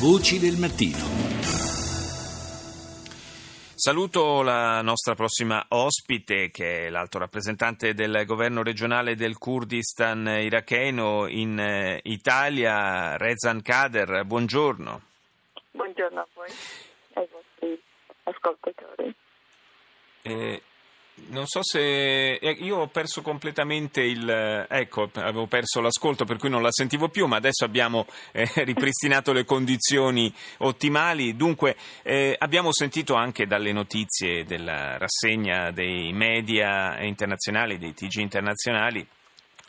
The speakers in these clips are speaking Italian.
Voci del mattino. Saluto la nostra prossima ospite, che è l'alto rappresentante del governo regionale del Kurdistan iracheno in eh, Italia, Rezan Kader. Buongiorno. Buongiorno a voi e ai vostri ascoltatori. Eh, non so se eh, io ho perso completamente il ecco, avevo perso l'ascolto per cui non la sentivo più, ma adesso abbiamo eh, ripristinato le condizioni ottimali. Dunque, eh, abbiamo sentito anche dalle notizie della rassegna dei media internazionali, dei TG internazionali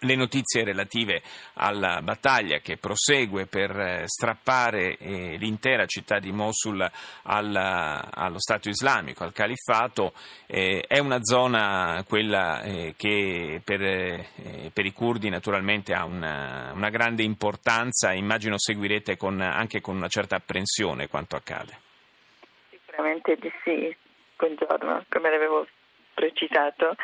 le notizie relative alla battaglia che prosegue per eh, strappare eh, l'intera città di Mosul alla, allo Stato islamico, al califfato, eh, è una zona quella eh, che per, eh, i curdi naturalmente ha una, grande importanza, immagino seguirete anche con una certa apprensione quanto accade. Sicuramente di sì, buongiorno, come l'avevo precisato.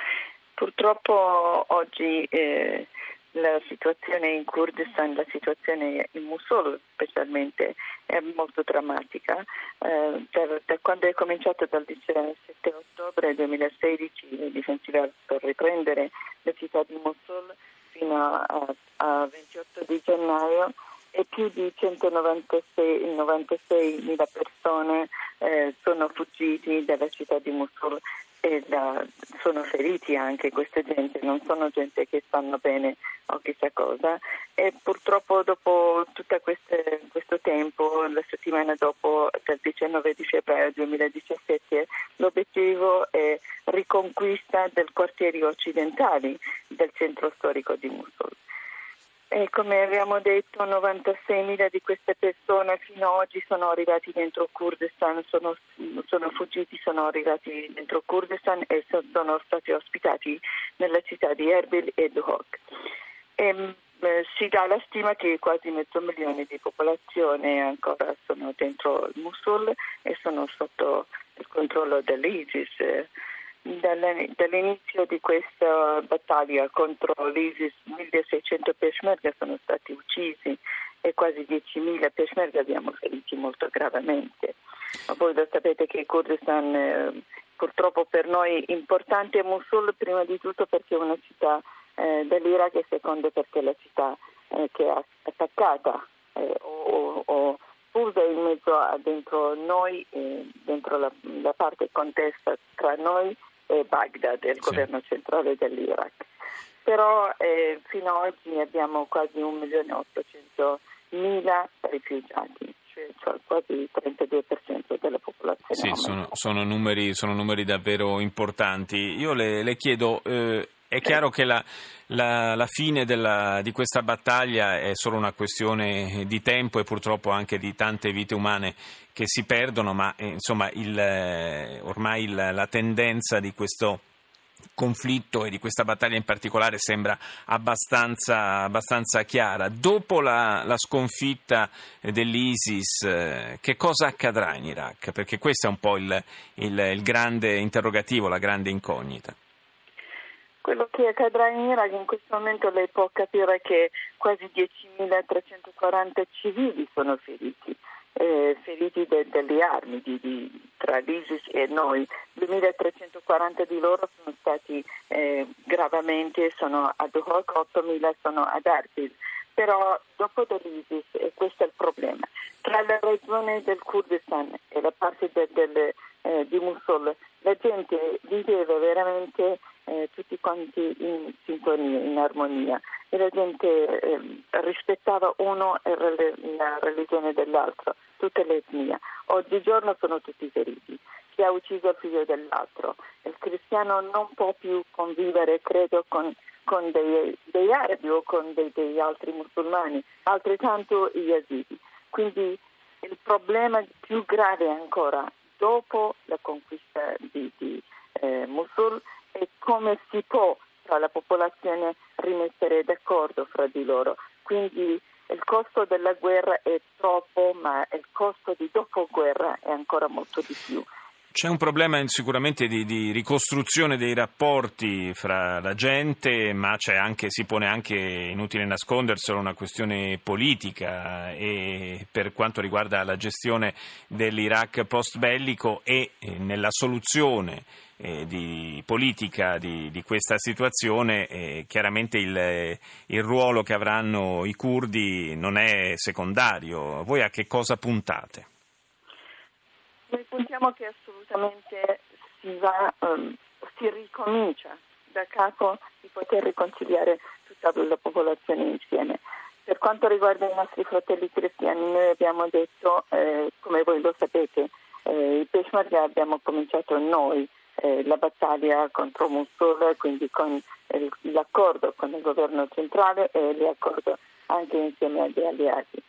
Purtroppo oggi eh, la situazione in Kurdistan, la situazione in Mosul specialmente è molto drammatica. Eh, da, da, quando è cominciato dal 17 ottobre 2016 l'offensiva per riprendere la città di Mosul fino a, a 28 di gennaio e più di 196.000 persone eh, sono fuggiti dalla città di Mosul e da, sono feriti anche queste gente, non sono gente che stanno bene o chissà cosa e purtroppo dopo tutto questo tempo, la settimana dopo, del 19 di febbraio 2017, l'obiettivo è riconquista del quartieri occidentali del centro storico di Mosul. E come abbiamo detto, 96.000 di queste persone fino ad oggi sono arrivati dentro Kurdistan, sono, sono fuggiti, sono arrivati dentro Kurdistan e sono stati ospitati nella città di Erbil e Duhok. E, eh, si dà la stima che quasi mezzo milione di popolazione ancora sono dentro Mosul e sono sotto il controllo dell'ISIS. Dall'inizio di questa battaglia contro l'ISIS 1600 peshmerga sono stati uccisi e quasi 10.000 peshmerga abbiamo feriti molto gravemente. Ma voi lo sapete che il Kurdistan eh, purtroppo per noi è importante Mosul prima di tutto perché è una città eh, dell'Iraq e secondo perché è la città eh, che è attaccata eh, o, o fusa in mezzo a dentro noi, dentro la, la parte contesta tra noi e Baghdad, il sì. governo centrale dell'Iraq. Però eh, fino ad oggi abbiamo quasi 1.800.000 rifugiati, cioè, cioè quasi il 32% della popolazione. Sì, sono, sono, numeri, sono, numeri, davvero importanti. Io le, le chiedo... Eh, è chiaro che la, la, la fine della, di questa battaglia è solo una questione di tempo e purtroppo anche di tante vite umane che si perdono, ma eh, insomma il, eh, ormai il, la tendenza di questo conflitto e di questa battaglia in particolare sembra abbastanza, abbastanza chiara. Dopo la, la sconfitta dell'ISIS, eh, che cosa accadrà in Iraq? Perché questo è un po' il, il, il grande interrogativo, la grande incognita. Quello che accadrà in Iraq in questo momento lei può capire che quasi 10.340 civili sono feriti, eh, feriti de- delle armi di, di, tra l'ISIS e noi. 2.340 di loro sono stati eh, gravemente, sono ad Duhok, 8.000 sono ad Arbil. Però dopo dell'ISIS, e questo è il problema, tra la regione del Kurdistan e la parte de- de- eh, di Mosul, la gente viveva veramente tutti quanti in sintonia, in armonia e la gente eh, rispettava uno e la religione dell'altro, tutte le etnie. Oggigiorno sono tutti feriti. Chi ha ucciso il figlio dell'altro. Il cristiano non può più convivere, credo, con, con dei, dei, arabi o con dei, degli altri musulmani, altrettanto i yazidi. Quindi il problema più grave ancora, dopo la conquista di, di eh, Mosul, e come si può tra la popolazione rimettere d'accordo fra di loro. Quindi il costo della guerra è troppo, ma il costo di dopoguerra è ancora molto di più. C'è un problema sicuramente di, di, ricostruzione dei rapporti fra la gente, ma anche, si pone anche, inutile nasconderselo, una questione politica e per quanto riguarda la gestione dell'Iraq post bellico e eh, nella soluzione eh, di politica di, di questa situazione, eh, chiaramente il, il ruolo che avranno i curdi non è secondario. Voi a che cosa puntate? Noi puntiamo che assolutamente si, va, um, si ricomincia da capo di poter riconciliare tutta la popolazione insieme. Per quanto riguarda i nostri fratelli cristiani, noi abbiamo detto, eh, come voi lo sapete, eh, i Peshmerga abbiamo cominciato noi eh, la battaglia contro Mosul, quindi con eh, l'accordo con il governo centrale e l'accordo anche insieme agli alleati.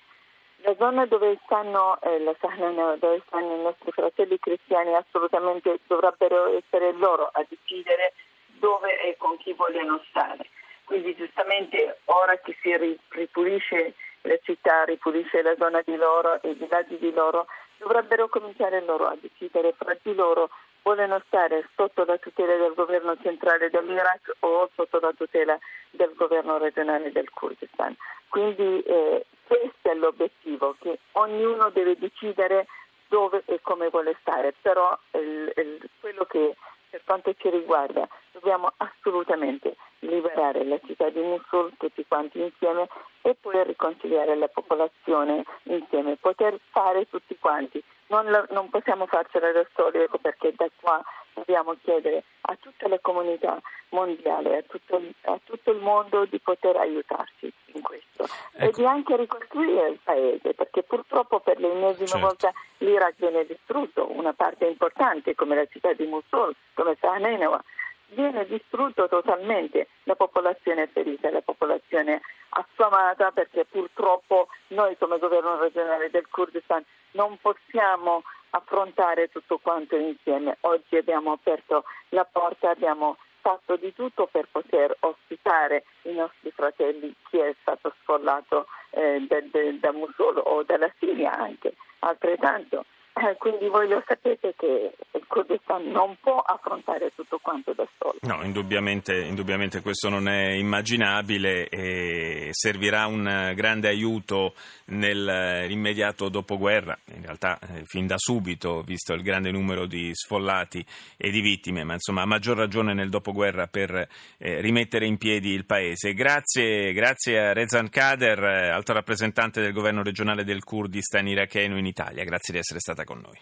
La zona dove stanno, eh, la Sahel, dove stanno i nostri fratelli cristiani assolutamente dovrebbero essere loro a decidere dove e con chi vogliono stare. Quindi giustamente ora che si ripulisce la città, ripulisce la zona di loro e i villaggi di loro, dovrebbero cominciare loro a decidere fra di loro vogliono stare sotto la tutela del governo centrale dell'Iraq o sotto la tutela del governo regionale del Kurdistan. Quindi eh, questo è l'obiettivo, che ognuno deve decidere dove e come vuole stare, però il, il, quello che per quanto ci riguarda dobbiamo assolutamente liberare la città di Mosul tutti quanti insieme e poi riconciliare la popolazione insieme, poter fare tutti quanti. Non, la, non possiamo farcela da soli ecco perché da qua dobbiamo chiedere a tutte le comunità mondiali, a tutto, a tutto il mondo di poter aiutarci in questo ecco. e di anche ricostruire il paese perché purtroppo per l'ennesima certo. volta l'Iraq viene distrutto, una parte importante come la città di Mosul, come Sanenewa viene distrutto totalmente la popolazione ferita, la popolazione affamata perché purtroppo noi come governo regionale del Kurdistan non possiamo affrontare tutto quanto insieme. Oggi abbiamo aperto la porta, abbiamo fatto di tutto per poter ospitare i nostri fratelli, chi è stato sfollato eh, da, da, Mosul o dalla Siria anche, altrettanto. Eh, quindi voi lo sapete che il Kurdistan non può affrontare tutto quanto da solo. No, indubbiamente, indubbiamente questo non è immaginabile e servirà un grande aiuto nell'immediato dopoguerra, in realtà eh, fin da subito, visto il grande numero di sfollati e di vittime, ma insomma a maggior ragione nel dopoguerra per eh, rimettere in piedi il paese. Grazie, grazie a Rezan Kader, alto rappresentante del governo regionale del Kurdistan iracheno in Italia, grazie di essere stata con noi.